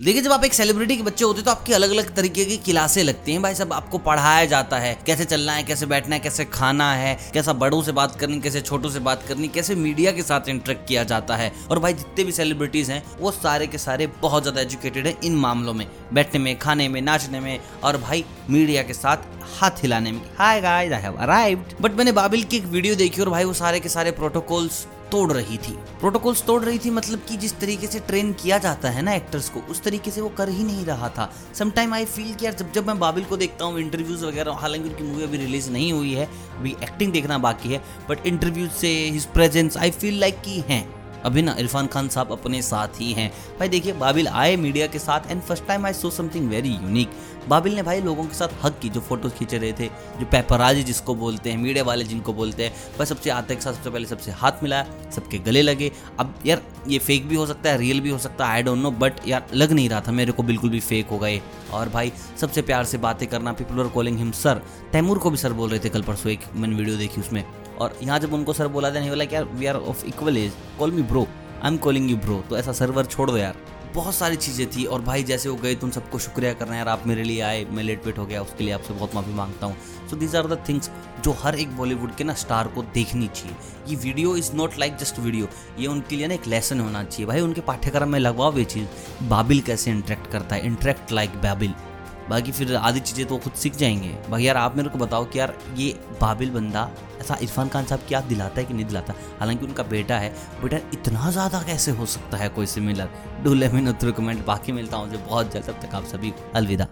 देखिए, जब आप एक सेलिब्रिटी के बच्चे होते हैं तो आपकी अलग अलग तरीके की क्लासे लगती हैं। भाई सब आपको पढ़ाया जाता है। कैसे चलना है, कैसे बैठना है, कैसे खाना है, कैसा बड़ों से बात करनी, कैसे छोटों से बात करनी, कैसे मीडिया के साथ इंटरेक्ट किया जाता है। और भाई, जितने भी सेलिब्रिटीज हैं, वो सारे के सारे बहुत ज़्यादा एजुकेटेड है इन मामलों में। बैठने में, खाने में, नाचने में और भाई, मीडिया के साथ हाथ हिलाने में। Hi guys I have arrived but मैंने बाबिल की एक वीडियो देखी और भाई वो सारे के सारे प्रोटोकॉल्स तोड़ रही थी। प्रोटोकॉल्स तोड़ रही थी मतलब कि जिस तरीके से ट्रेन किया जाता है ना एक्टर्स को, उस तरीके से वो कर ही नहीं रहा था। समटाइम आई फील कि यार जब जब मैं बाबिल को देखता हूँ इंटरव्यूज़ वगैरह, हालाँकि उनकी मूवी अभी रिलीज़ नहीं हुई है, अभी एक्टिंग देखना बाकी है बट इंटरव्यूज़ से his presence I feel like कि हैं। अभी ना इरफान खान साहब अपने साथ ही हैं। भाई देखिए, बाबिल आए मीडिया के साथ and first time I saw something very unique Babil ने भाई लोगों के साथ हक की, जो फ़ोटोज़ खींचे रहे थे, जो पेपराजी जिसको बोलते हैं मीडिया वाले जिनको बोलते हैं, भाई सबसे आते के साथ सबसे पहले सबसे हाथ मिलाया, सबके गले लगे। अब यार, ये फेक भी हो सकता है रियल भी हो सकता है आई डोंट नो बट यार, लग नहीं रहा था, मेरे को बिल्कुल भी फेक हो गए। और भाई, सबसे प्यार से बातें करना people are calling him sir Taimur को भी सर बोल रहे थे कल परसों, एक मैंने वीडियो देखी उसमें। और यहाँ जब उनको सर बोला था नहीं बोला यार we are of equal age call me bro I am calling you bro तो ऐसा सर्वर छोड़ दो यार। बहुत सारी चीज़ें थी और भाई जैसे वो गए, तुम सबको शुक्रिया करना यार, आप मेरे लिए आए, मैं लेट वेट हो गया, उसके लिए आपसे बहुत माफ़ी माँगता हूँ। So these are the things जो हर एक बॉलीवुड के ना स्टार को देखनी चाहिए। ये video is not like just video ये उनके लिए ना एक लेसन होना चाहिए। भाई उनके पाठ्यक्रम में लगवाओ ये चीज़। बाबिल कैसे इंटरेक्ट करता है? इंटरेक्ट लाइक बाबिल बाकी फिर आधी चीज़ें तो खुद सीख जाएँगे। बाकी यार आप मेरे को बताओ कि यार ये बाबिल बंदा ऐसा इरफान खान साहब क्या दिलाता है कि नहीं दिलाता? हालाँकि उनका बेटा है। बेटा इतना ज़्यादा कैसे हो सकता है कोई सिमिलर डू लेमिन कमेंट बाकी मिलता हूँ बहुत जल्द। तब तक आप सभी अलविदा।